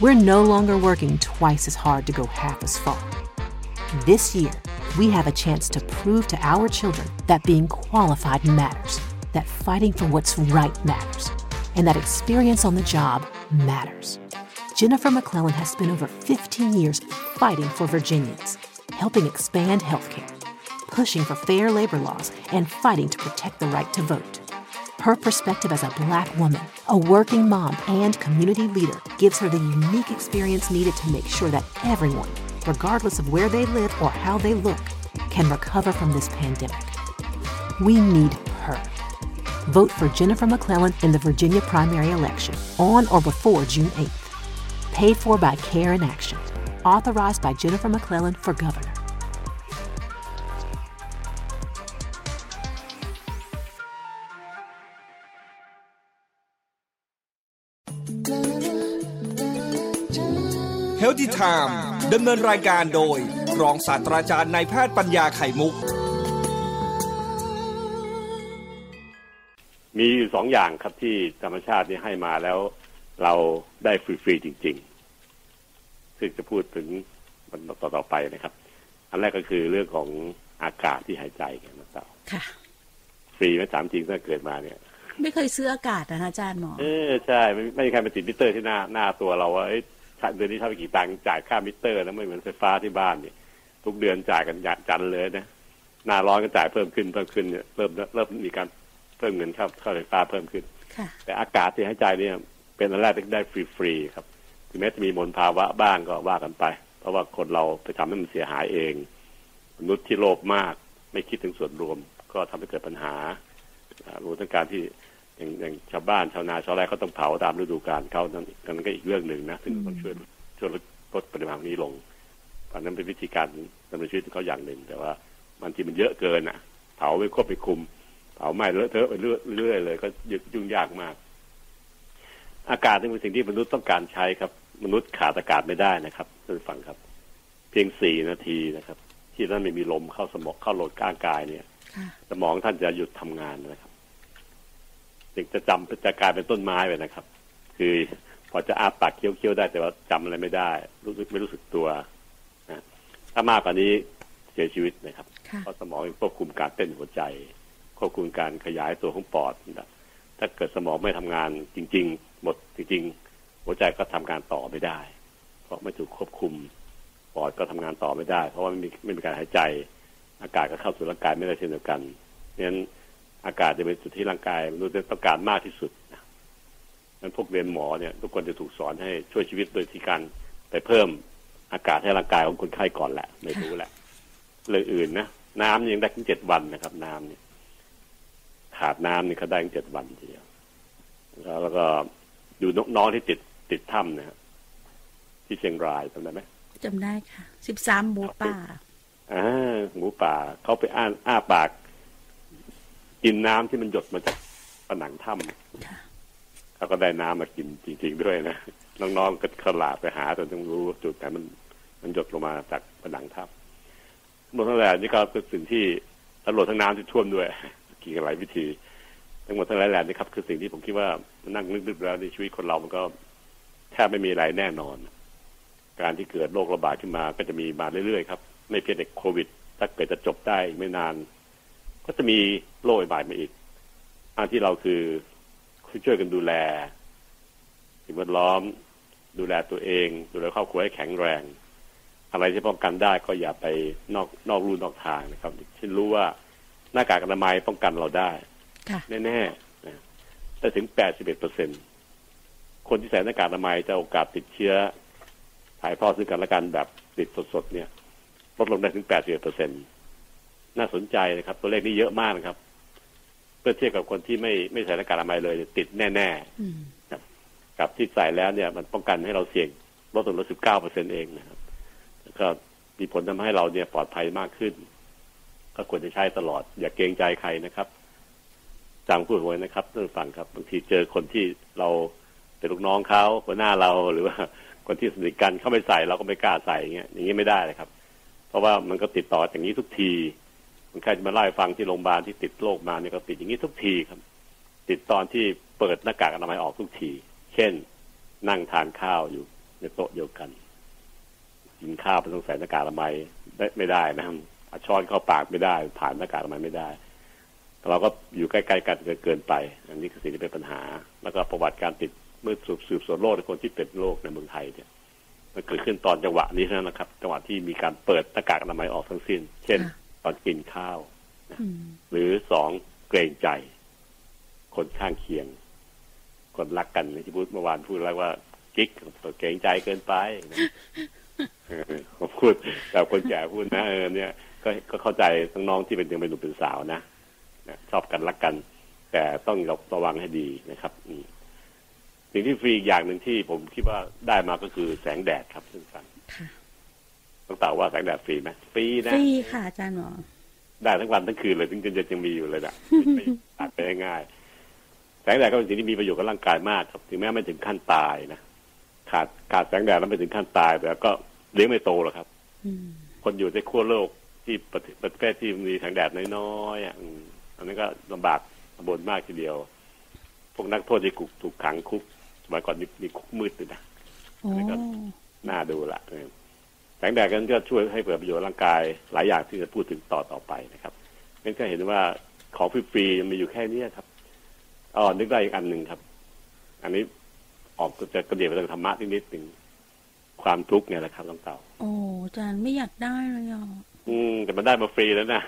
we're no longer working twice as hard to go half as far. This year, we have a chance to prove to our children that being qualified matters, that fighting for what's right matters, and that experience on the job matters. Jennifer McClellan has spent over 15 years fighting for Virginians, helping expand healthcare, pushing for fair labor laws, and fighting to protect the right to vote. Her perspective as a black woman, a working mom, and community leader gives her the unique experience needed to make sure that everyone, regardless of where they live or how they look, can recover from this pandemic. We need her. Vote for Jennifer McClellan in the Virginia primary election on or before June 8th. Paid for by Care in Action. Authorized by Jennifer McClellan for governor. เฮลติไทม์ดำเนินรายการโดย รองศาสตราจารย์นายแพทย์ปัญญาไข่มุก มีอยู่สองอย่างครับที่ธรรมชาตินี่ให้มาแล้ว เราได้ฟรีๆจริง ๆ ซึ่งจะพูดถึงมันต่อๆไปนะครับ อันแรกก็คือเรื่องของอากาศที่หายใจกันนะครับค่ะ ฟรีไหมถามจริงตั้งเกิดมาเนี่ยไม่เคยซื้ออากาศนะอาจารย์หมอ เออใช่ ไม่ไม่มีใครมาติดมิเตอร์ที่หน้าหน้าตัวเราว่า เอ้ยเดือนนี้เท่าไหร่กี่ตังค์จ่ายค่ามิเตอร์นะไม่เหมือนไฟฟ้าที่บ้านเนี่ยทุกเดือนจ่ายกันจังเลยนะหน้าร้อนก็จ่ายเพิ่มขึ้นเพิ่มขึ้นเนี่ยเริ่มเริ่มมีการเพิ่มเงินค่าค่าไฟฟ้าเพิ่มขึ้นค่ะแต่อากาศที่หายใจเนี่ย เป็นอันแรกที่ได้ฟรีๆครับถึงแม้จะมีมลภาวะบ้างก็ว่ากันไป เพราะว่าคนเราไปทำให้มันเสียหายเองมนุษย์ที่โลภมาก ไม่คิดถึงส่วนรวม ก็ทำให้เกิดปัญหาอ่ารวมทั้งการที่ อย่างอย่างชาวบ้านชาวนาชาวไร่เขาต้องเผาตามฤดูกาลเขานั่นนั่นก็อีกเรื่องหนึ่งนะซึ่งต้องช่วยช่วยลดลดปริมาณนี้ลงอันนั้นเป็นวิธีการดำเนินชีวิตของเขาอย่างหนึ่ง แต่ว่าบางทีมันเยอะเกินอะ เผาไม่ควบไปคุม เผาไหม้เลอะเทอะไปเรื่อยๆเลยก็ยุ่งยากมาก อากาศเป็นสิ่งที่มนุษย์ต้องการใช้ครับ มนุษย์ขาดอากาศไม่ได้นะครับท่านฟังครับ เพียงสี่นาทีนะครับ ที่ท่านไม่มีลมเข้าสมองเข้าโหลดก้างกายเนี่ยค่ะสมองท่านจะหยุดทำงานนะครับ ถึงจะจำจะกลายเป็นต้นไม้ไปนะครับ คือพอจะอาปากเคี้ยวๆได้แต่ว่าจำอะไรไม่ได้ รู้สึกไม่รู้สึกตัวนะถ้ามากกว่านี้เสียชีวิตนะครับค่ะเพราะสมองควบคุมการเต้นหัวใจ ควบคุมการขยายตัวของปอดนะถ้าเกิดสมองไม่ทำงานจริง ๆ หมดจริง ๆ หัวใจก็ทำการต่อไม่ได้ เพราะไม่ถูกควบคุมปอดก็ทำงานต่อไม่ได้ เพราะว่าไม่มีไม่มีการหายใจ อากาศก็เข้าสู่ร่างกายไม่ได้เช่นเดียวกันเพราะฉะนั้น อากาศจะเป็นจุดที่ร่างกายมนุษย์ต้องการมากที่สุดนะนั้นพวกเรียนหมอเนี่ย ทุกคนจะถูกสอนให้ช่วยชีวิตโดยที่การไปเพิ่มอากาศให้ร่างกายของคนไข้ก่อนแหละไม่รู้แหละเรื่องอื่นนะน้ำยังได้ถึงเจ็ดวันนะครับ น้ำเนี่ย ขาดน้ำนี่เขาได้ถึงเจ็ดวันทีเดียวแล้วแล้วก็ดูน้องๆที่ติดติดถ้ำนะฮะที่เชียงรายจำได้ไหมจำได้ค่ะสิบสามหมูป่าอ่าหมูป่าเขาไปอ้าอ้าปาก กินน้ำที่มันหยดมาจากผนังถ้ค่ะำเขาก็ได้น้ำมากินจริง ๆ ด้วยนะน้องๆก็ขลาดไปหาจนต้องรู้จุดไหนมันมันหยดลงมาจากผนังถ้ำหมดทั้งหลายนี่ก็เป็นสิ่งที่ตำรวจทั้งน้ำที่ท่วมด้วยกี่กันหลายวิธี ทั้งหมดทั้งหลายแหล่นี่ครับ คือสิ่งที่ผมคิดว่านั่งนึกๆแล้วในชีวิตคนเรามันก็แทบไม่มีอะไรแน่นอน การที่เกิดโรคระบาดขึ้นมาก็จะมีมาเรื่อยๆครับไม่เพียงแต่โควิด ถ้าเกิดจะจบได้อีกไม่นาน ก็จะมีโรคระบาดมาอีก อันที่เราคือช่วยกันดูแลสิ่งแวดล้อม ดูแลตัวเอง ดูแลครอบครัวให้แข็งแรง อะไรที่ป้องกันได้ก็อย่าไปนอกนอกรูนอกทางนะครับเช่นรู้ว่าหน้ากากอนามัยป้องกันเราได้ค่ะแน่ๆนะแต่ถึง 81เปอร์เซ็นคนที่ใส่หน้ากากอนามัยจะโอกาสติดเชื้อถ่ายทอดซึ่งกันและกันแบบติดสดๆเนี่ยลดลงได้ถึง 81เปอร์เซ็น น่าสนใจนะครับ ตัวเลขนี้เยอะมากนะครับเมื่อเทียบกับคนที่ไม่ไม่ใส่หน้ากากอนามัยเลย ติดแน่อืมๆกับที่ใส่แล้วเนี่ย มันป้องกันให้เราเสี่ยงลดลงเหลือ19เปอร์เซ็นเองนะครับแล้วก็มีผลทำให้เราเนี่ยปลอดภัยมากขึ้น ก็ควรจะใช้ตลอด อย่าเกรงใจใครนะครับจำพูดไว้นะครับท่านผู้ฟังครับบางทีเจอคนที่เราเป็นลูกน้องเขาหัวหน้าเราหรือว่าคนที่สนิทกันเขาไม่ใส่เราก็ไม่กล้าใส่อย่างเงี้ยอย่างนี้ไม่ได้เลยครับ เพราะว่ามันก็ติดต่ออย่างนี้ทุกที มันใครจะมาเล่าให้ฟังที่โรงพยาบาลที่ติดโรคมาเนี่ยก็ติดอย่างนี้ทุกทีครับ ติดตอนที่เปิดหน้ากากอนามัยออกทุกที เช่น นั่งทานข้าวอยู่ในโต๊ะเดียวกันกินข้าวไม่ต้องใส่หน้ากากอนามัยได้ไม่ได้นะครับช้อนเข้าปากไม่ได้ ผ่านหน้ากากอนามัยไม่ได้เราก็อยู่ใกล้ๆกันเกินไป อันนี้คือสิ่งที่เป็นปัญหา แล้วก็ประวัติการติดเมื่อสืบสืบสวนโรคในคนที่เป็นโรคในเมืองไทยเนี่ยมันเกิดขึ้นตอนจังหวะนี้เท่านั้นนะครับ จังหวะที่มีการเปิดหน้ากากอนามัยออกทั้งสิ้น เช่น อนกินข้าวอืมหรือสองเกรงใจ คนข้างเคียง คนรักกันที่พูดเมื่อวานพูดแล้วว่ากิ๊กเกรงใจเกินไปนะเออผมพูดแต่คนแก่พูดนะเออเนี่ยก็ก็เข้าใจทั้งน้องที่เป็นยังเป็นหนุ่มเป็นสาวนะนะชอบกันรักกัน แต่ต้องระวังให้ดีนะครับอืมสิ่งที่ฟรีอีกอย่างหนึ่งที่ผมคิดว่าได้มาก็คือแสงแดดครับซึ่งฟังค่ะ ต้องตอบว่าแสงแดดฟรีไหมฟรีนะฟรีค่ะอาจารย์หมอได้ทั้งวันทั้งคืนเลยถึงจะยังมีอยู่เลยนะไม่ตัดไปง่ายๆแสงแดดก็เป็นสิ่งที่มีประโยชน์กับร่างกายมากครับ ถึงแม้ไม่ถึงขั้นตายนะขาดขาดแสงแดดแล้วไม่ถึงขั้นตายแต่ก็เลี้ยงไม่โตหรอกครับอืมคนอยู่ในขั้วโลกที่ประเทศประเทศที่มีแสงแดดน้อยๆอะอืมอันนั้นก็ลำบากลำบนมากทีเดียว พวกนักโทษที่ถูกถูกขังคุกสมัยก่อนมีมีคุกมืดด้วยนะโอ้อันนี้ก็น่าดูละเออ แสงแดดกันก็ช่วยให้เกิดประโยชน์ร่างกาย หลายอย่างที่จะพูดถึงต่อต่อไปนะครับงั้นก็เห็นว่าของฟรีๆมีอยู่แค่เนี้ยครับอ๋อนึกได้อีกอันหนึ่งครับ อันนี้ออกจะกระเดียดไปทางธรรมะนิดๆหนึ่งความทุกข์เนี่ยแหละครับน้องเต่าโอ้อาจารย์ไม่อยากได้เลยอะอืมแต่มันได้มาฟรีแล้วนะ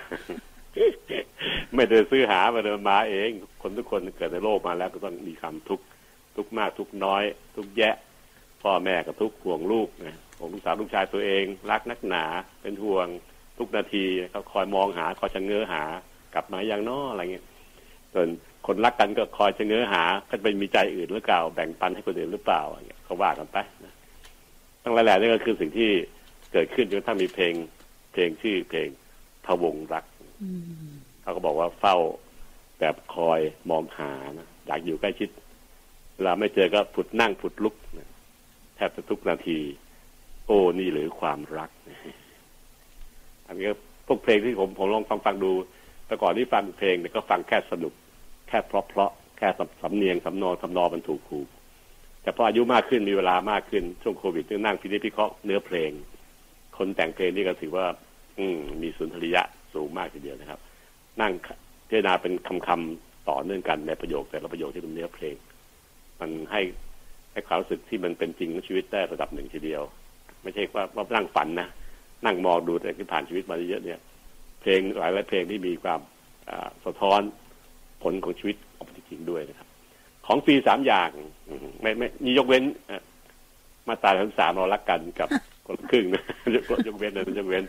ไม่ได้ซื้อหามาเดินมาเอง คนทุกคนเกิดในโลกมาแล้วก็ต้องมีความทุกข์ทุกข์มากทุกข์น้อย ทุกข์แยะ พ่อแม่ก็ทุกข์ห่วงลูกนะ ห่วงลูกสาวลูกชายตัวเอง รักนักหนาเป็นห่วงทุกนาทีเขาคอยมองหาคอยชะเง้อหากลับมาอย่างน้ออะไรเงี้ยส่วนคนรักกันก็คอยชะเง้อหาก็ไปมีใจอื่นหรือเปล่าแบ่งปันให้คนอื่นหรือเปล่าอะไรเงี้ยเขาว่ากันไปนะทั้งหลายๆนี่ก็คือสิ่งที่เกิดขึ้นจนกระทั่งมีเพลง เพลงชื่อเพลงพะวงรักอืมเขาก็บอกว่าเฝ้าแบบคอยมองหานะอยากอยู่ใกล้ชิดเวลาไม่เจอก็ผุดนั่งผุดลุกนะแทบจะทุกนาที โอ้นี่หรือความรัก อันนี้พวกเพลงที่ผมผมลองฟังฟังดู แต่ก่อนที่ฟังเพลงเนี่ยก็ฟังแค่สนุก แค่เพราะเพราะแค่สำเนียงสำนองสำนอมันถูกคูแต่พออายุมากขึ้นมีเวลามากขึ้นช่วงโควิดนี่นั่งพินิจพิเคราะห์เนื้อเพลง คนแต่งเพลงนี่ก็ถือว่า อืมมีสุนทรียะสูงมากทีเดียวนะครับ นั่งพิจารณาเป็นคำคำๆต่อเนื่องกันในประโยคแต่ละประโยคที่เป็นเนื้อเพลง มันให้ให้ความรู้สึกที่มันเป็นจริงของชีวิตได้ระดับหนึ่งทีเดียว ไม่ใช่ว่าว่านั่งฝันนะนั่งมองดูแต่ที่ผ่านชีวิตมาเยอะๆเนี่ยเพลงหลายหลายๆเพลงที่มีความอ่าสะท้อนผลของชีวิตออกมาจริงๆด้วยนะครับ ของฟรีสามอย่างอืมไม่ไม่มียกเว้นเอ่อมาตราทั้งสามเรารักกันกับคนละครึ่งนะยกยกเว้นนะยกเว้น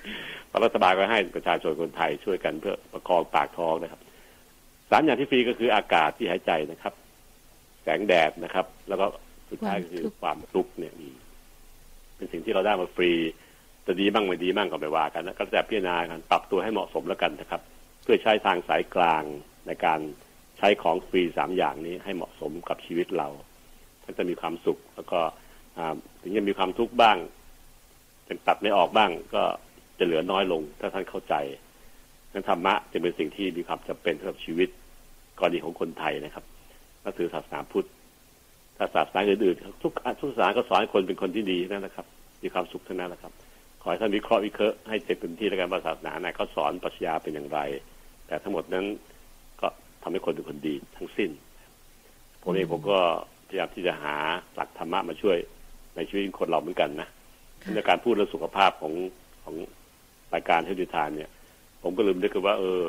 เพราะรัฐบาลก็ให้ประชาชนคนไทยช่วยกันเพื่อประคองปากท้องนะครับสามอย่างที่ฟรีก็คืออากาศที่หายใจนะครับ แสงแดดนะครับ แล้วก็สุดท้ายก็คือความทุกข์เนี่ยอืม เป็นสิ่งที่เราได้มาฟรีจะดีบ้างไม่ดีบ้างก็ไม่ว่ากันก็แต่พิจารณากันปรับตัวให้เหมาะสมแล้วกันนะครับ เพื่อใช้ทางสายกลางในการใช้ของฟรีสามอย่างนี้ให้เหมาะสมกับชีวิตเราท่านจะมีความสุข แล้วก็ถึงจะมีความทุกข์บ้างยังตัดไม่ออกบ้างก็จะเหลือน้อยลง ถ้าท่านเข้าใจนั้นธรรมะจะเป็นสิ่งที่มีความจำเป็นสำหรับชีวิตกรณีของคนไทยนะครับนับถือศาสนาพุทธ ถ้าศาสนาอื่นๆทุกทุกศาสนาก็สอนคนเป็นคนที่ดีนั่นแหละครับมีความสุขทั้งนั้นแหละครับ ขอให้ท่านวิเคราะห์วิเคราะห์ให้เต็มที่แล้วกันว่าศาสนาไหนเขาสอนปรัชญาเป็นอย่างไร แต่ทั้งหมดนั้นก็ทำให้คนเป็นคนดีทั้งสิ้นผมเองผมก็พยายามที่จะหาหลักธรรมะมาช่วยในชีวิตคนเราเหมือนกันนะในการพูดเรื่องสุขภาพของของรายการเทวิทานเนี่ย ผมก็ลืมนึกว่า เออ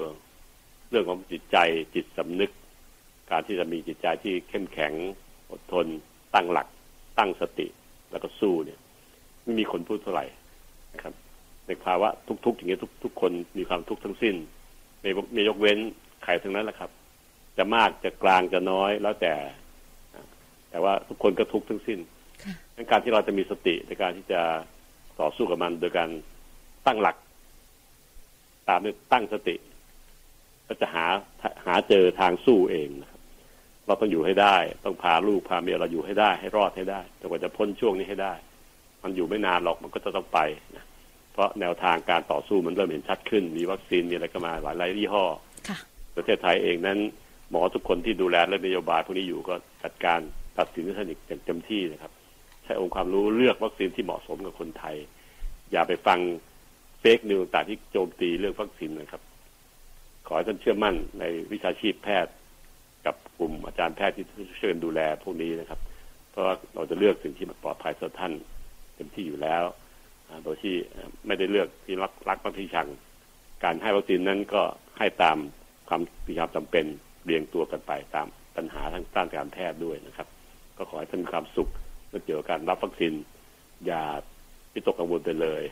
เรื่องของจิตใจจิตสำนึก การที่จะมีจิตใจที่เข้มแข็ง อดทน ตั้งหลัก ตั้งสติ แล้วก็สู้เนี่ย ไม่มีคนพูดเท่าไหร่นะครับ ในภาวะทุก ๆ อย่างเงี้ยทุกทุกคนมีความทุกข์ทั้งสิ้นไม่ไม่ยกเว้นใครทั้งนั้นแหละครับ จะมากจะกลางจะน้อยแล้วแต่อ่าแต่ว่าทุกคนก็ทุกข์ทั้งสิ้นค่ะดังการที่เราจะมีสติในการที่จะต่อสู้กับมันโดยการตั้งหลัก ตามด้วยตั้งสติ ก็จะหาหาเจอทางสู้เองนะครับ เราต้องอยู่ให้ได้ ต้องพาลูกพาเมียเราอยู่ให้ได้ ให้รอดให้ได้จนกว่าจะพ้นช่วงนี้ให้ได้ มันอยู่ไม่นานหรอกมันก็จะต้องไปนะเพราะแนวทางการต่อสู้มันเริ่มเห็นชัดขึ้น มีวัคซีนมีอะไรก็มาหลายหลายยี่ห้อค่ะประเทศไทยเองนั้น หมอทุกคนที่ดูแลเรื่องนโยบายพวกนี้อยู่ก็จัดการตัดสินให้สนิทอย่างเต็มที่นะครับชช้องค์ความรู้เลือกวัคซีนที่เหมาะสมกับคนไทย อย่าไปฟังเฟกนิวต่างที่โจมตีเรื่องวัคซีนนะครับ ขอให้ท่านเชื่อมั่นในวิชาชีพแพทย์ กับกลุ่มอาจารย์แพทย์ที่ช่วยดูแลพวกนี้นะครับ เพราะว่าเราจะเลือกสิ่งที่มันปลอดภัยสำหรับท่านเต็มที่อยู่แล้วโดยที่ไม่ได้เลือกที่รักรักมักที่ชัง การให้วัคซีนนั้นก็ให้ตามความมีความจำเป็นเรียงตัวกันไปตามปัญหาทางด้านการแพทย์ด้วยนะครับ ก็ขอให้ท่านมีความสุขเมื่อเกี่ยวกับการรับวัคซีนอย่าวิตกกังวลไปเลย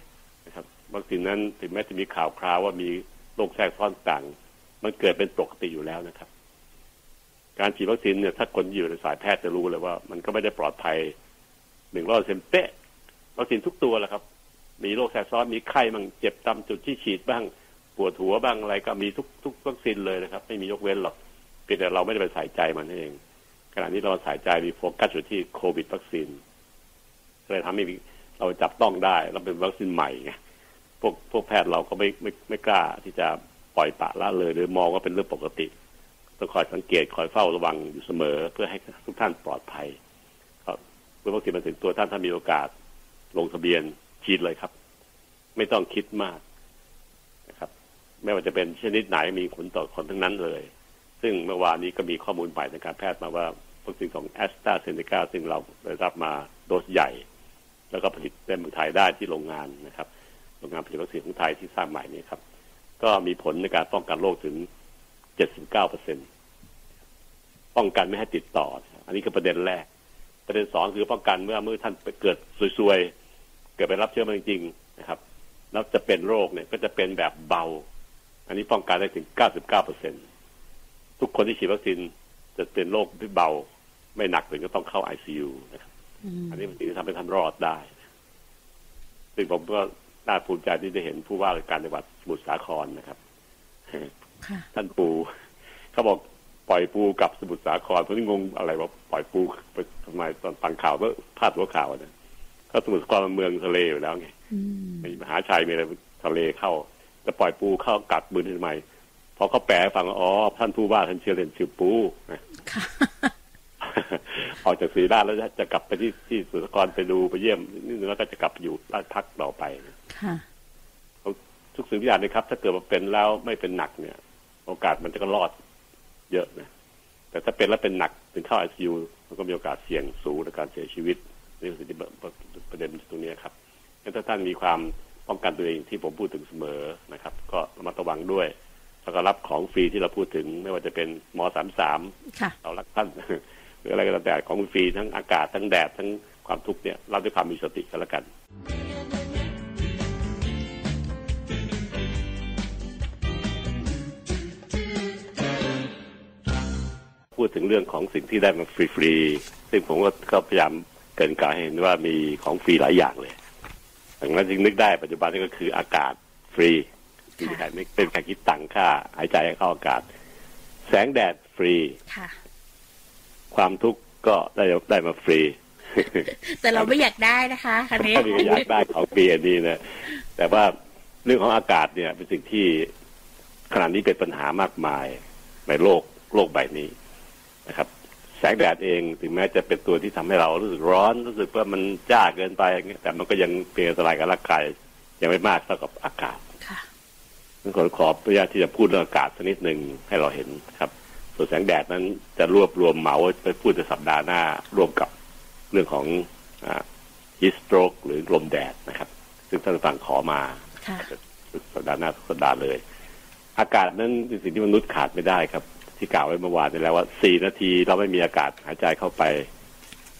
นะครับ วัคซีนนั้นถึงแม้จะมีข่าวคราวว่ามีโรคแทรกซ้อนต่าง มันเกิดเป็นปกติอยู่แล้วนะครับ การฉีดวัคซีนเนี่ยถ้าคนอยู่ในสายแพทย์จะรู้เลยว่า มันก็ไม่ได้ปลอดภัยหนึ่งร้อยเซนเป๊ะวัคซีนทุกตัวแหละครับ มีโรคแทรกซ้อนมีไข้บ้างเจ็บตามจุดที่ฉีดบ้างปวดหัวบ้างอะไรก็มีทุกทุกวัคซีนเลยนะครับ ไม่มียกเว้นหรอกเพียงแต่เราไม่ได้ไปใส่ใจมันเอง ขณะนี้เราใส่ใจมีโฟกัสอยู่ที่โควิดวัคซีนเลยทำให้เราจับต้องได้เราเป็นวัคซีนใหม่ไงพวกพวกแพทย์เราก็ไม่ไม่ไม่กล้าที่จะปล่อยปะละเลยหรือมองว่าเป็นเรื่องปกติ ต้องคอยสังเกตคอยเฝ้าระวังอยู่เสมอ เพื่อให้ทุกท่านปลอดภัย ครับเมื่อวัคซีนมาถึงตัวท่านถ้ามีโอกาส ลงทะเบียนฉีดเลยครับ ไม่ต้องคิดมากนะครับ ไม่ว่าจะเป็นชนิดไหนมีผลต่อคนทั้งนั้นเลย ซึ่งเมื่อวานนี้ก็มีข้อมูลใหม่ทางการแพทย์มาว่าวัคซีนของแอสตราเซเนกาซึ่งเราได้รับมาโดสใหญ่ แล้วก็ผลิตในเมืองไทยได้ที่โรงงานนะครับ โรงงานผลิตวัคซีนของไทยที่สร้างใหม่นี้ครับ ก็มีผลในการป้องกันโรคถึง 79เปอร์เซ็นป้องกันไม่ให้ติดต่อ อันนี้คือประเด็นแรก ประเด็นสองคือป้องกันเมื่อเมื่อท่านไปเกิดซวยๆ เกิดไปรับเชื้อมาจริงๆนะครับ แล้วจะเป็นโรคเนี่ยก็จะเป็นแบบเบา อันนี้ป้องกันได้ถึง99เปอร์เซ็นทุกคนที่ฉีดวัคซีนจะเป็นโรคที่เบา ไม่หนักถึงก็ต้องเข้าไอซียูนะครับ อันนี้มันถึงจะทำให้ท่านรอดได้ซึ่งผมก็น่าภูมิใจที่ได้เห็นผู้ว่าราชการจังหวัดสมุทรสาครนะครับค่ะ ท่านปูเขาบอกปล่อยปูกลับสมุทรสาครผมนี่งงอะไรว่าปล่อยปูไปทำไมตอนฟังข่าวเมื่อพาดหัวข่าวนะก็สมุทรสาครมันเมืองทะเลอยู่แล้วไงอืมมีมหาชัยมีอะไรทะเลเข้าจะปล่อยปูเข้ากัดมือทำไมพอเขาแปลให้ฟังว่าอ๋อท่านผู้ว่าท่านเชื่อเล่นชื่อปูนะค่ะออกจากศรีราชแล้วจะกลับไปที่ที่สุสาครไปดูไปเยี่ยมนี่แล้วก็จะกลับไปอยู่ราชพักต่อไปนะค่ะทุกสิ่งทุกอย่างนะครับ ถ้าเกิดว่าเป็นแล้วไม่เป็นหนักเนี่ย โอกาสมันจะก็รอดเยอะนะแต่ถ้าเป็นแล้วเป็นหนักถึงเข้าไอซียูมันก็มีโอกาสเสี่ยงสูงในการเสียชีวิตนี่คือประเด็นตรงนี้ครับงั้นถ้าท่านมีความป้องกันตัวเองที่ผมพูดถึงเสมอนะครับ ก็ระมัดระวังด้วยแล้วก็รับของฟรีที่เราพูดถึง ไม่ว่าจะเป็นมสามสามค่ะเรารักท่านหรืออะไรก็แล้วแต่ของฟรีทั้งอากาศทั้งแดดทั้งความทุกข์เนี่ยรับด้วยความมีสติกันแล้วกัน ดถึงเรื่องของสิ่งที่ได้มาฟรีๆซึ่งผมก็ก็พยายามเกรินกล่าวให้เห็นว่ามีของฟรีหลายอย่างเลยดังนั้นจึงนึกได้ปัจจุบันนี้ก็คืออากาศฟรีที่ใครไม่เป็นการคิดตังค่า หายใจให้เข้าอากาศ แสงแดดฟรีค่ะความทุกข์ก็ได้ได้มาฟรี แต่เราไม่อยากได้นะคะคันนี้ถ้ามีอยากได้ของฟรีอันนี้นะแต่ว่าเรื่องของอากาศเนี่ย เป็นสิ่งที่ขณะนี้เป็นปัญหามากมายในโลกโลกใบนี้ นะครับ แสงแดดเองถึงแม้จะเป็นตัวที่ทำให้เรารู้สึกร้อนรู้สึกว่ามันจ้าเกินไปอย่างเงี้ยแต่มันก็ยังเป็นอันตรายกับร่างกายยังไม่มากเท่ากับอากาศค่ะผมขอขออนุญาตที่จะพูดเรื่องอากาศสักนิดหนึ่งให้เราเห็นครับ ส่วนแสงแดดนั้นจะรวบรวมเหมาไปพูดในสัปดาห์หน้าร่วมกับเรื่องของฮิสโตรกหรือลมแดดนะครับ ซึ่งท่านผู้ฟังขอมาค่ะสัปดาห์หน้าทุกสัปดาห์เลย อากาศนั้นเป็นสิ่งที่มนุษย์ขาดไม่ได้ครับ ที่กล่าวไว้เมื่อวานนี้แล้วว่าสี่นาทีเราไม่มีอากาศหายใจเข้าไป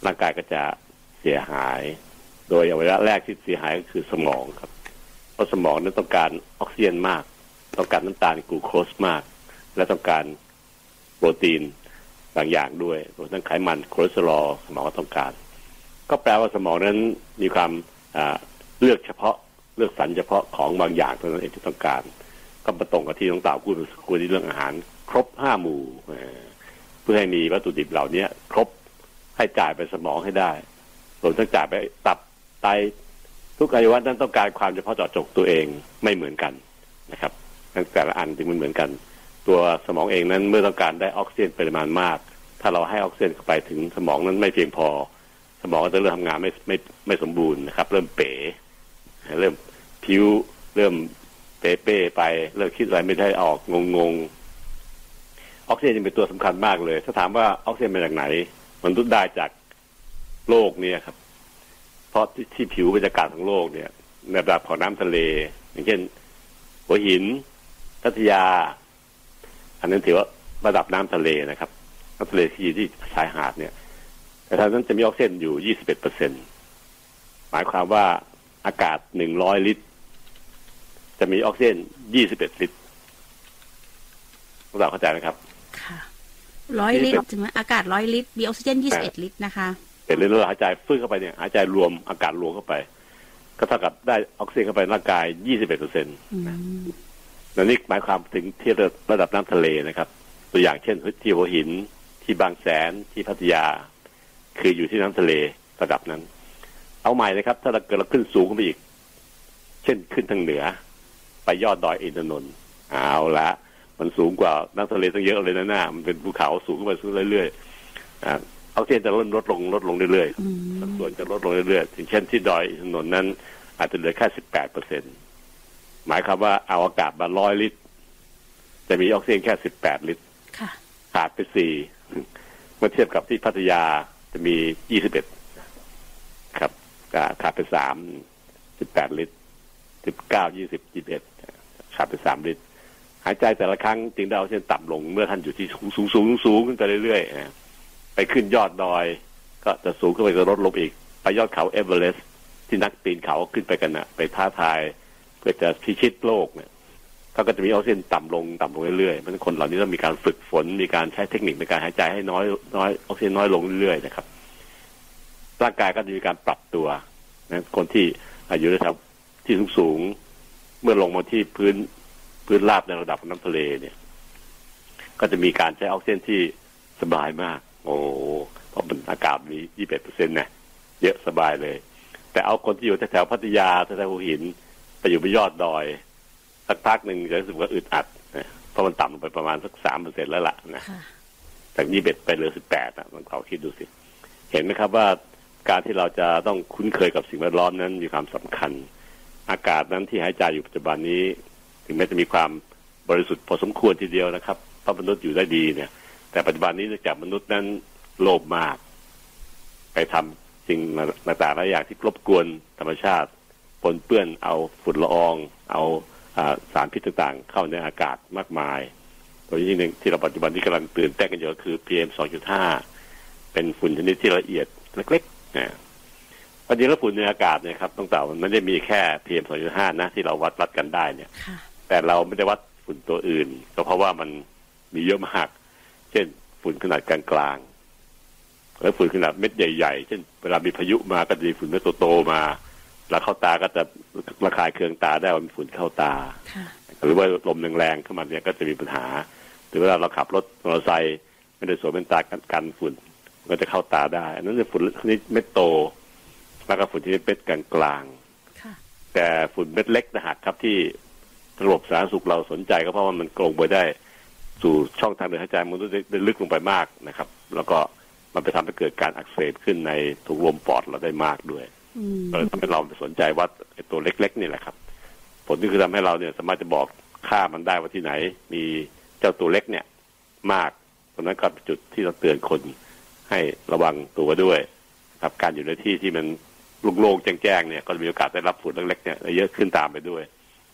ร่างกายก็จะเสียหาย โดยอวัยวะแรกที่เสียหายก็คือสมองครับ เพราะสมองนั้นต้องการออกซิเจนมาก ต้องการน้ำตาลกลูโคสมาก และต้องการโปรตีนบางอย่างด้วยรวมทั้งไขมันคอเลสเตอรอลสมองก็ต้องการ ก็แปลว่าสมองนั้นมีความเลือกเฉพาะเลือกสรรเฉพาะของบางอย่างเท่านั้นเองที่ต้องการ ก็มาตรงกับที่น้องเต่าพูดครู่ที่เรื่องอาหาร ครบห้าหมู่เพื่อให้มีวัตถุดิบเหล่านี้ครบให้จ่ายไปสมองให้ได้รวมทั้งจ่ายไปตับไตทุกอวัยวะนั้นต้องการความเฉพาะเจาะจงตัวเองไม่เหมือนกันนะครับทั้งแต่ละอันจึงไม่เหมือนกัน ตัวสมองเองนั้นเมื่อต้องการได้ออกซิเจนปริมาณมาก ถ้าเราให้ออกซิเจนเข้าไปถึงสมองนั้นไม่เพียงพอ สมองก็จะเริ่มทำงานไม่ไม่ไม่สมบูรณ์นะครับ เริ่มเป๋ เริ่มผิวเริ่มเป๊ะไปเริ่มคิดอะไรไม่ได้ออกงง ออกซิเจนเป็นตัวสำคัญมากเลย ถ้าถามว่าออกซิเจนมาจากไหน มันรุดได้จากโลกเนี่ยครับ เพราะที่ที่ผิวบรรยากาศของโลกเนี่ยในระดับของน้ำทะเล อย่างเช่น หัวหินพัทยา อันนั้นถือว่าระดับน้ำทะเลนะครับน้ำทะเลที่ที่ชายหาดเนี่ย แต่ทางนั้นจะมีออกซิเจนอยู่21เปอร์เซ็นหมายความว่าอากาศ100ลิตร จะมีออกซิเจน21ลิตรพวกเราเข้าใจไหมครับ ร้อยลิตรใช่ไหมอากาศร้อยลิตรมีออกซิเจนยี่สิบเอ็ดลิตรนะคะแต่เรื่องหายใจฟื้นเข้าไปเนี่ยหายใจรวมอากาศรวมเข้าไป ก็เท่ากับได้ออกซิเจนเข้าไปในร่างกาย21เปอร์เซ็นต์อืมนั่นนี่หมายความถึงที่ระดับน้ำทะเลนะครับ ตัวอย่างเช่นที่หัวหินที่บางแสนที่พัทยา คืออยู่ที่น้ำทะเลระดับนั้น เอาใหม่นะครับ ถ้าเราเกิดเราขึ้นสูงขึ้นไปอีก เช่นขึ้นทางเหนือ ไปยอดดอยอินทนนท์เอาละ มันสูงกว่าน้ำทะเลตั้งเยอะเลยนะหน้า มันเป็นภูเขาสูงขึ้นไปสูงเรื่อยๆอ่าออกซิเจนจะลดลดลงลดลงเรื่อยๆอืมสัดส่วนจะลดลงเรื่อยๆถึงเช่นที่ดอยอินทนนท์นั้น อาจจะเหลือแค่สิบแปดเปอร์เซ็นหมายความว่าเอาอากาศมาร้อยลิตร จะมีออกซิเจนแค่สิบแปดลิตรค่ะขาดไปสี่เมื่อเทียบกับที่พัทยาจะมียี่สิบเอ็ดครับอ่าขาดไปสามสิบแปดลิตรสิบเก้ายี่สิบยี่สิบเอ็ดขาดไปสามลิตร หายใจแต่ละครั้งจึงได้ออกซิเจนต่ำลง เมื่อท่านอยู่ที่สูงสูงสูงสูงขึ้นไปเรื่อยๆไปขึ้นยอดดอย ก็จะสูงขึ้นไปก็ลดลงอีก ไปยอดเขาเอเวอเรสต์ที่นักปีนเขาขึ้นไปกันนะไปท้าทาย เพื่อจะพิชิตโลกเนี่ยเขาก็จะมีออกซิเจนต่ำลงต่ำลงเรื่อยๆเพราะฉะนั้นคนเหล่านี้ต้องมีการฝึกฝนมีการใช้เทคนิคในการหายใจให้น้อยน้อยออกซิเจนน้อยลงเรื่อยๆนะครับร่างกายก็จะมีการปรับตัวนะคนที่อยู่ในแถวที่สูงๆเมื่อลงมาที่พื้น พื้นราบในระดับน้ำทะเลเนี่ย ก็จะมีการใช้ออกซิเจนที่สบายมาก โอ้เพราะมันอากาศมี21เปอร์เซ็นต์นะเยอะสบายเลย แต่เอาคนที่อยู่แถวๆพัทยาแถวๆหัวหิน ไปอยู่บนยอดดอย สักพักหนึ่งจะรู้สึกว่าอึดอัดนะเพราะมันต่ำลงไปประมาณสักสามเปอร์เซ็นแล้วล่ะนะค่ะจากยี่สิบเอ็ดไปเหลือสิบแปดนะลองเขาคิดดูสิ เห็นไหมครับว่าการที่เราจะต้องคุ้นเคยกับสิ่งแวดล้อมนั้นมีความสำคัญ อากาศนั้นที่หายใจอยู่ปัจจุบันนี้ ถึงแม้จะมีความบริสุทธิ์พอสมควรทีเดียวนะครับพระมนุษย์อยู่ได้ดีเนี่ย แต่ปัจจุบันนี้เนื่องจากมนุษย์นั้นโลภมาก ไปทำสิ่งต่างๆหลายอย่างที่รบกวนธรรมชาติปนเปื้อนเอาฝุ่นละออง เอาสารพิษต่างๆ เข้าในอากาศมากมายโดยที่หนึ่งที่เราปัจจุบันที่กำลังตื่นเต้นกันอยู่ก็คือ PM 2.5 เป็นฝุ่นชนิดที่ละเอียดเล็กๆนะปัจจุบันฝุ่นในอากาศเนี่ยครับต้องต่ามันไม่ได้มีแค่ PM 2.5 นะที่เราวัดวัดกันได้เนี่ย แต่เราไม่ได้วัดฝุ่นตัวอื่น ก็เพราะว่ามันมีเยอะมาก เช่น ฝุ่นขนาดกลางๆแล้วฝุ่นขนาดเม็ดใหญ่ๆ เช่น เวลามีพายุมาก็จะมีฝุ่นเม็ดโตๆมาแล้วเข้าตาก็จะระคายเคืองตาได้ว่ามีฝุ่นเข้าตาค่ะหรือว่าลมแรงๆเข้ามาเนี่ยก็จะมีปัญหา หรือเวลาเราขับรถมอเตอร์ไซค์ไม่ได้สวมเป็นตากันกันฝุ่นมันก็จะเข้าตาได้อันนั้นเป็นฝุ่นชนิดเม็ดโต แล้วก็ฝุ่นชนิดเม็ดกลางๆค่ะแต่ฝุ่นเม็ดเล็กนะฮะครับที่ ระบบสาธารณสุขเราสนใจก็เพราะว่ามันกลงไปได้ สู่ช่องทางเดินหายใจมันได้ได้ลึกลงไปมากนะครับ แล้วก็มันไปทำให้เกิดการอักเสบขึ้นในถุงลมปอดเราได้มากด้วยอืมก็เลยทำให้เราสนใจวัดไอ้ตัวเล็ก ๆ นี่แหละครับ ผลที่คือทำให้เราเนี่ยสามารถจะบอกค่ามันได้ว่าที่ไหน มีเจ้าตัวเล็กเนี่ย มากตรงนั้นก็เป็นจุดที่เราเตือนคนให้ระวังตัวด้วยครับ การอยู่ในที่ที่มันโล่งๆแจ้งๆเนี่ย ก็มีโอกาสได้รับฝุ่นเล็กๆเนี่ยเยอะขึ้นตามไปด้วย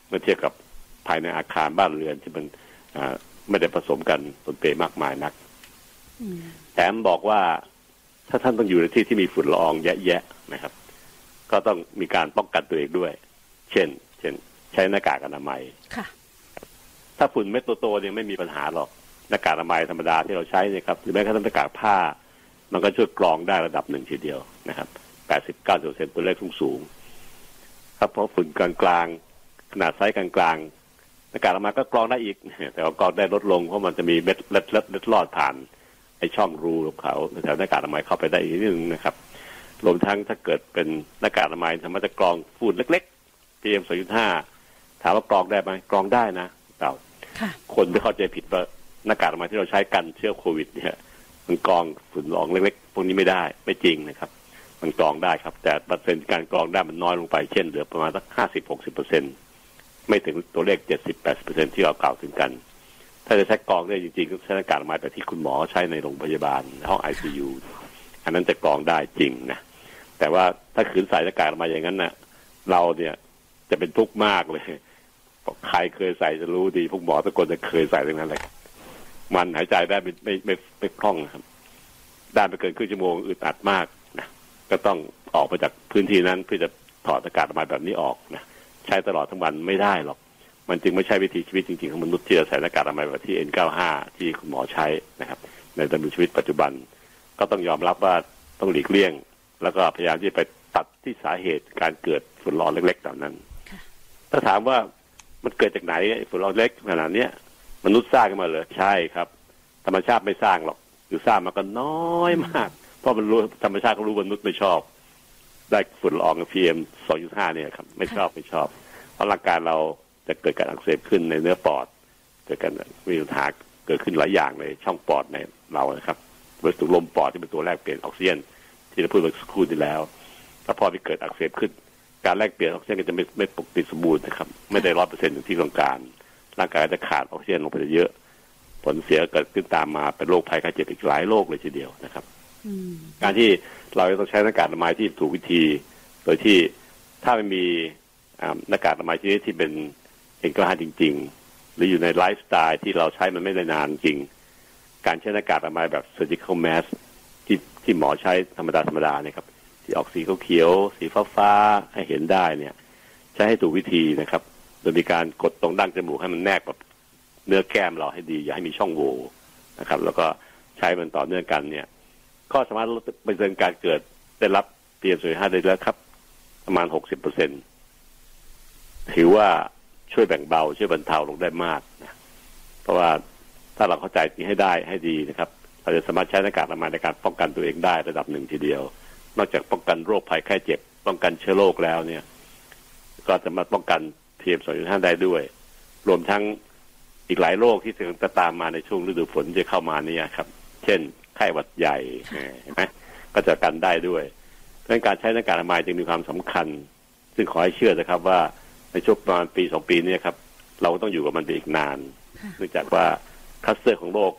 เมื่อเทียบกับ ภายในอาคารบ้านเรือนที่มันอ่าไม่ได้ผสมกันปนเปมากมายนักอืมแถมบอกว่าถ้าท่านต้องอยู่ในที่ที่มีฝุ่นละอองแยะๆนะครับ ก็ต้องมีการป้องกันตัวเองด้วย เช่น เช่น ใช้หน้ากากอนามัยค่ะ ถ้าฝุ่นเม็ดโตๆเนี่ยไม่มีปัญหาหรอกหน้ากากอนามัยธรรมดาที่เราใช้เนี่ยครับหรือแม้กระทั่งหน้ากากผ้า มันก็ช่วยกรองได้ระดับหนึ่งทีเดียวนะครับแปดสิบเก้าเปอร์เซ็นต์ตัวเลขสูงๆครับเพราะฝุ่นกลางๆขนาดไซส์กลางๆ หน้ากากอนามัยก็กรองได้อีก แต่ว่ากรองได้ลดลงเพราะมันจะมีเม็ดเล็ดเล็ดเล็ดลอดผ่านไอ้ช่องรูของเขาแถวหน้ากากอนามัยเข้าไปได้อีกนิดนึงนะครับรวมทั้งถ้าเกิดเป็นหน้ากากอนามัยสามารถจะกรองฝุ่นเล็กๆ PM 2.5ถามว่ากรองได้ไหมกรองได้นะเต่าค่ะคนไม่เข้าใจผิดว่าหน้ากากอนามัยที่เราใช้กันเชื้อโควิด เนี่ยมันกรองฝุ่นละอองเล็กๆพวกนี้ไม่ได้ไม่จริงนะครับมมันกรองได้ครับ แต่เปอร์เซ็นต์การกรองได้มันน้อยลงไปเช่นเหลือประมาณสักห้าสิบหกสิบเปอร์เซ็น ไม่ถึงตัวเลขเจ็ดสิบแปดสิบเปอร์เซ็นที่เรากล่าวถึงกัน ถ้าจะใช้กองได้จริงๆก็ใช้หน้ากากอนามัยแบบที่คุณหมอใช้ในโรงพยาบาลห้องไอซียูอันนั้นจะกองได้จริงนะแต่ว่าถ้าขืนใส่หน้ากากอนามัยอย่างนั้นนะเราเนี่ยจะเป็นทุกข์มากเลยใครเคยใส่จะรู้ดีพวกหมอทุกคนจะเคยใส่ทั้งนั้นเลยมันหายใจได้ไม่ไม่ไม่ไม่คล่องนะครับได้ไปเกินครึ่งชั่วโมงอึดอัดมากนะก็ต้องออกไปจากพื้นที่นั้นเพื่อจะถอดอากาศออกมาแบบนี้ออกนะ ใช้ตลอดทั้งวันไม่ได้หรอก มันจึงไม่ใช่วิถีชีวิตจริงๆของมนุษย์ที่จะใส่หน้ากากอนามัยแบบที่ N95 ที่คุณหมอใช้นะครับ ในดำเนินชีวิตปัจจุบัน ก็ต้องยอมรับว่าต้องหลีกเลี่ยง แล้วก็พยายามที่ไปตัดที่สาเหตุการเกิดฝุ่นละอองเล็กๆเหล่านั้น ถ้าถามว่ามันเกิดจากไหนฝุ่นละอองเล็กขนาดเนี้ยมนุษย์สร้างขึ้นมาเลยใช่ครับ ธรรมชาติไม่สร้างหรอกหรือสร้างมาก็น้อยมาก เพราะมันรู้ธรรมชาติก็รู้มนุษย์ไม่ชอบ ได้ฝุ่นละอองพีเอ็มสองจุดห้าเนี่ยครับไม่ชอบไม่ชอบ เพราะร่างกายเราจะเกิดการอักเสบขึ้นในเนื้อปอด เกิดการมีปัญหาเกิดขึ้นหลายอย่างในช่องปอดในเรานะครับวัสดุลมปอดที่เป็นตัวแรกเปลี่ยนออกซิเจนที่เราพูดเมื่อสักครู่ที่แล้ว ถ้าพอไปเกิดอักเสบขึ้น การแลกเปลี่ยนออกซิเจนก็จะไม่ไม่ปกติสมบูรณ์นะครับ ไม่ได้ร้อยเปอร์เซ็นต์อย่างที่ต้องการ ร่างกายจะขาดออกซิเจนลงไปเยอะ ผลเสียเกิดขึ้นตามมาเป็นโรคภัยไข้เจ็บอีกหลายโรคเลยทีเดียวนะครับ การที่เราต้องใช้หน้ากากอนามัยที่ถูกวิธี โดยที่ถ้าไม่มีหน้ากากอนามัยชนิดที่เป็นเอกลักษณ์จริง ๆ หรืออยู่ในไลฟ์สไตล์ที่เราใช้มันไม่ได้นานจริง การใช้หน้ากากอนามัยแบบ surgical mask ที่ที่หมอใช้ธรรมดาธรรมดาเนี่ยครับที่ออกสีเขียวสีฟ้าๆให้เห็นได้เนี่ย ใช้ให้ถูกวิธีนะครับ โดยมีการกดตรงดั้งจมูกให้มันแนบกับเนื้อแก้มเราให้ดี อย่าให้มีช่องโหว่นะครับ แล้วก็ใช้มันต่อเนื่องกันเนี่ย ก็สามารถลดเปอร์เซ็นต์การเกิด ได้รับเพียงส่วนห้าได้แล้วครับ ประมาณหกสิบเปอร์เซ็นถือว่าช่วยแบ่งเบา ช่วยบรรเทาลงได้มากนะเพราะว่าถ้าเราเข้าใจนี้ให้ได้ให้ดีนะครับ เราจะสามารถใช้หน้ากากอนามัยในการป้องกันตัวเองได้ระดับหนึ่งทีเดียว นอกจากป้องกันโรคภัยไข้เจ็บ ป้องกันเชื้อโรคแล้วเนี่ย ก็จะมาป้องกันเทียมสองจุดห้าได้ด้วย รวมทั้งอีกหลายโรคที่จะตามมาในช่วงฤดูฝนจะเข้ามาเนี่ยครับ เช่น ไข้หวัดใหญ่เห็นไหมก็จะกันได้ด้วยเพราะการใช้หน้ากากอนามัยจึงมีความสำคัญ ซึ่งขอให้เชื่อนะครับว่าในช่วงประมาณปีสองปีนี้ครับ เราต้องอยู่กับมันไปอีกนานเนื่องจากว่าคัสเตอร์ของโรค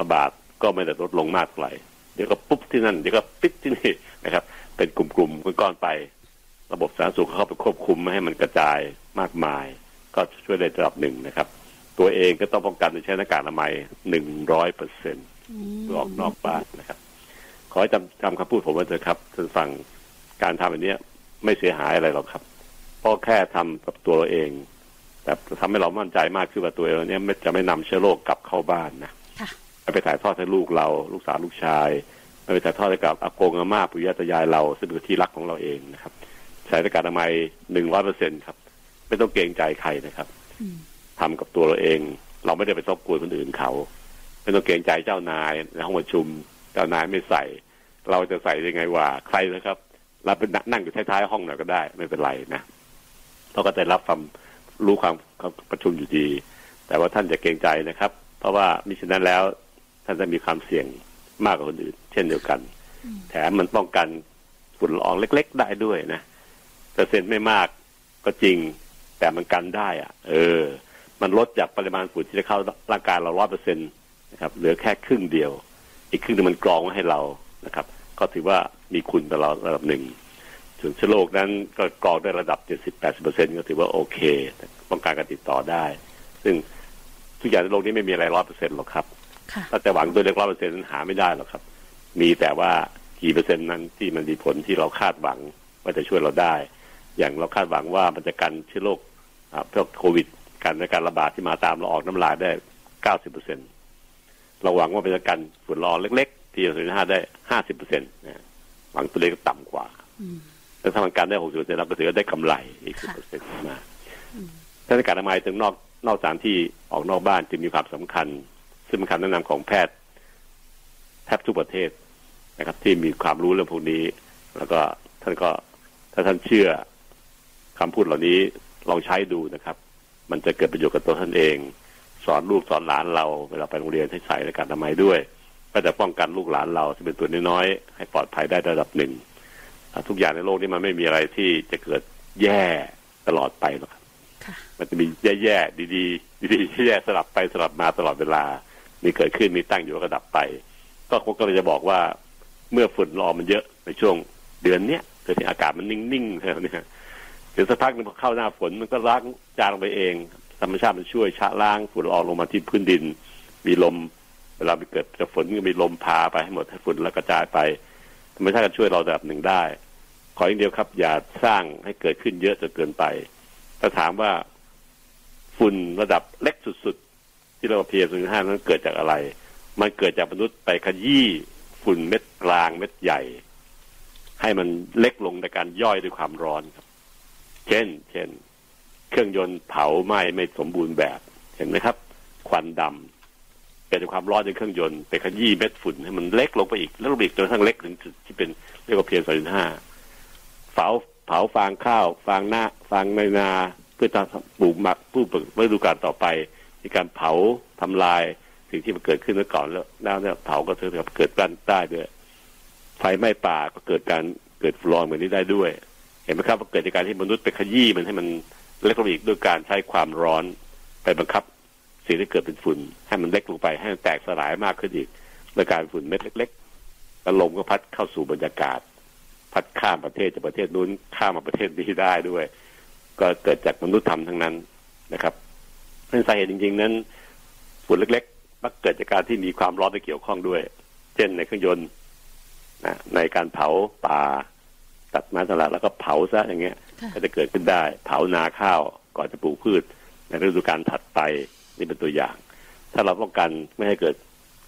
ระบาดก็ไม่ได้ลดลงมากเท่าไหร่เดี๋ยวก็ปุ๊บที่นั่นเดี๋ยวก็ปิดที่นี่นะครับ เป็นกลุ่มๆก้อนๆไป ระบบสาธารณสุขเข้าไปควบคุมไม่ให้มันกระจายมากมาย ก็ช่วยได้ระดับหนึ่งนะครับ ตัวเองก็ต้องป้องกันโดยใช้หน้ากากอนามัยหนึ่งร้อยเปอร์เซ็นต์ ออกนอกบ้านนะครับ ขอให้จำจำคำพูดผมไว้เถอะครับท่านฟังการทำแบบนี้ไม่เสียหายอะไรหรอกครับเพราะแค่ทำกับตัวเราเอง แต่ทำให้เรามั่นใจมากคือว่าตัวเราเนี้ยจะไม่นำเชื้อโรคกลับเข้าบ้านนะไม่ไปถ่ายทอดให้ลูกเรา ลูกสาวลูกชายไม่ไปถ่ายทอดให้กับอากงอาม่าปู่ย่าตายายเราซึ่งเป็นที่รักของเราเองนะครับใช้หน้ากากอนามัยหนึ่งร้อยเปอร์เซ็นครับ ไม่ต้องเกรงใจใครนะครับทำกับตัวเราเอง เราไม่ได้ไปซบกวนคนอื่นเขา ไม่ต้องเกรงใจเจ้านายในห้องประชุมเจ้านายไม่ใส่ เราจะใส่ยังไงว่า ใครนะครับเราเป็นนั่งอยู่ท้ายๆห้องหน่อยก็ได้ ไม่เป็นไรนะเราก็จะรับความรู้ความประชุมอยู่ดี แต่ว่าท่านจะเกรงใจนะครับ เพราะว่ามิฉะนั้นแล้วท่านจะมีความเสี่ยงมากกว่าคนอื่น เช่นเดียวกัน แถมมันป้องกันฝุ่นละอองเล็ก ๆ ได้ด้วยนะเปอร์เซ็นต์ไม่มากก็จริง แต่มันกันได้อะเออ มันลดจากปริมาณฝุ่นที่จะเข้าร่างกายเราร้อยเปอร์เซ็นต์ นะครับเหลือแค่ครึ่งเดียว อีกครึ่งนึงมันกรองไว้ให้เรานะครับ ก็ถือว่ามีคุณต่อเราระดับหนึ่งส่วนเชื้อโรคนั้นก็กรองได้ระดับ 70-80%ก็ถือว่าโอเคป้องกันการติดต่อได้ ซึ่งทุกอย่างในโลกนี้ไม่มีอะไรร้อยเปอร์เซ็นต์หรอกครับถ้าจะหวังตัวเลขร้อยเปอร์เซ็นต์นั้นหาไม่ได้หรอกครับ มีแต่ว่ากี่เปอร์เซ็นต์นั้นที่มันมีผลที่เราคาดหวังว่าจะช่วยเราได้ อย่างเราคาดหวังว่ามันจะกันเชื้อโรคพวกโควิดกันในการระบาดที่มาตามเราออกน้ำลายได้เก้าสิบเปอร์เซ็นต์ เราหวังว่ามันจะกันฝุ่นละอองเล็กๆ ที่สิบห้าได้ห้าสิบเปอร์เซ็นต์หวังตัวเลขต่ำกว่าแต่ถ้ามันการได้หกสิบเปอร์เซ็นต์เราก็ถือว่าได้กำไรอีกสิบเปอร์เซ็นต์มาถ้าในการทำไมถึงนอกนอกสถานที่ออกนอกบ้านจึงมีความสำคัญ ซึ่งเป็นคำแนะนำของแพทย์แทบทุกประเทศนะครับ ที่มีความรู้เรื่องพวกนี้ แล้วก็ท่านก็ถ้าท่านเชื่อคำพูดเหล่านี้ลองใช้ดูนะครับ มันจะเกิดประโยชน์กับตัวท่านเอง สอนลูกสอนหลานเราเวลาไปโรงเรียนให้ใส่ในการทำไมด้วย ก็จะป้องกันลูกหลานเราที่เป็นตัวน้อยๆให้ปลอดภัยได้ระดับหนึ่งทุกอย่างในโลกนี้มันไม่มีอะไรที่จะเกิดแย่ตลอดไปหรอกครับค่ะมันจะมีแย่ๆดีๆดีๆแย่ๆสลับไปสลับมาตลอดเวลา มีเกิดขึ้นมีตั้งอยู่แล้วก็ดับไป ก็คงก็เลยจะบอกว่าเมื่อฝุ่นละอองมันเยอะในช่วงเดือนเนี้ยเดือนที่อากาศมันนิ่งๆแล้วเนี่ยเดี๋ยวสักพักหนึงพอเข้าหน้าฝนมันก็ล้างจางลงไปเอง ธรรมชาติมันช่วยชะล้างฝุ่นละอองลงมาที่พื้นดิน มีลม เวลาไปเกิดจะฝนก็มีลมพาไปให้หมดให้ฝุ่นแล้วกระจายไป ธรรมชาติก็ช่วยเราระดับหนึ่งได้ ขออย่างเดียวครับ อย่าสร้างให้เกิดขึ้นเยอะจนเกินไป ถ้าถามว่าฝุ่นระดับเล็กสุดๆ ที่เราเพียร์ศูนย์ห้านั้นเกิดจากอะไร มันเกิดจากมนุษย์ไปขยี้ฝุ่นเม็ดกลางเม็ดใหญ่ ให้มันเล็กลงในการย่อยด้วยความร้อนครับ เช่น เช่น เครื่องยนต์เผาไหม้ไม่สมบูรณ์แบบ เห็นไหมครับ ควันดำเกิดจากความร้อนในเครื่องยนต์ไปขยี้เม็ดฝุ่นให้มันเล็กลงไปอีกแล้วลงไปอีกจนกระทั่งเล็กถึงจุดที่เป็นเรียกว่าเพียร์ศูนย์ห้าเผาเผาฟางข้าว ฟางหน้าฟางในนาเพื่อจะปลูกหมักผู้ปลูกฤดูกาลต่อไป มีการเผาทำลายสิ่งที่มันเกิดขึ้นเมื่อก่อนแล้วแล้วเนี่ยเผาก็ถือว่าเกิดกลั้นได้ด้วยไฟไหม้ป่าก็เกิดการเกิดฝุ่นลอองเหมือนนี้ได้ด้วย เห็นไหมครับว่าเกิดจากการที่มนุษย์ไปขยี้มันให้มัน เล็กลงอีกด้วยการใช้ความร้อนไปบังคับสิ่งที่เกิดเป็นฝุ่น ให้มันเล็กลงไปให้มันแตกสลายมากขึ้นอีกโดยการฝุ่นเม็ดเล็กๆแล้วลมก็พัดเข้าสู่บรรยากาศ พัดข้ามประเทศจากประเทศนู้นข้ามมาประเทศนี้ได้ด้วย ก็เกิดจากมนุษย์ทำทั้งนั้นนะครับเพราะฉะนั้นสาเหตุจริง ๆ นั้นฝุ่นเล็กๆมักเกิดจากการที่มีความร้อนไปเกี่ยวข้องด้วย เช่นในเครื่องยนต์นะในการเผาป่าตัดไม้สลัดแล้วก็เผาซะอย่างเงี้ย ก็จะเกิดขึ้นได้ เผานาข้าวก่อนจะปลูกพืช ในฤดูกาลถัดไปนี่เป็นตัวอย่าง ถ้าเราป้องกันไม่ให้เกิด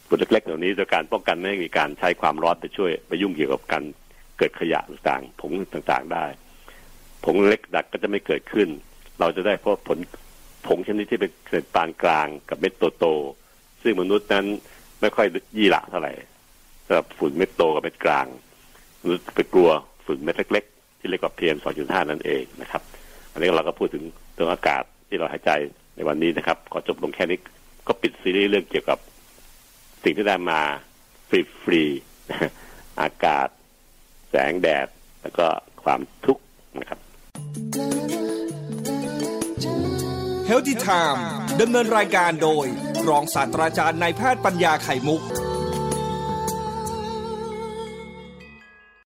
ฝุ่นเล็กๆเหล่านี้โดยการป้องกันไม่ให้มีการใช้ความร้อนไปช่วยไปยุ่งเกี่ยวกับการเกิดขยะต่างๆผงต่างๆได้ผงเล็กดักก็จะไม่เกิดขึ้น เราจะได้พราะผลผงชนิดที่เป็นเศษปานกลางกับเม็ดโตๆซึ่งมนุษย์นั้นไม่ค่อยยี่หละเท่าไหร่สำหรับฝุ่นเม็ดโตกับเม็ดกลางมนุษย์ไปกลัวฝุ่นเม็ดเล็ก ที่เรียกว่า PM 2.5นั่นเองนะครับอันนี้เราก็พูดถึงเรื่องอากาศที่เราหายใจในวันนี้นะครับขอจบลงแค่นี้ก็ปิดซีรีส์เรื่องเกี่ยวกับ สิ่งที่ได้มาฟรีๆอากาศ แสงแดด แล้วก็ความทุกข์นะครับเฮลติไทม์ดำเนินรายการโดย รองศาสตราจารย์นายแพทย์ปัญญาไข่มุก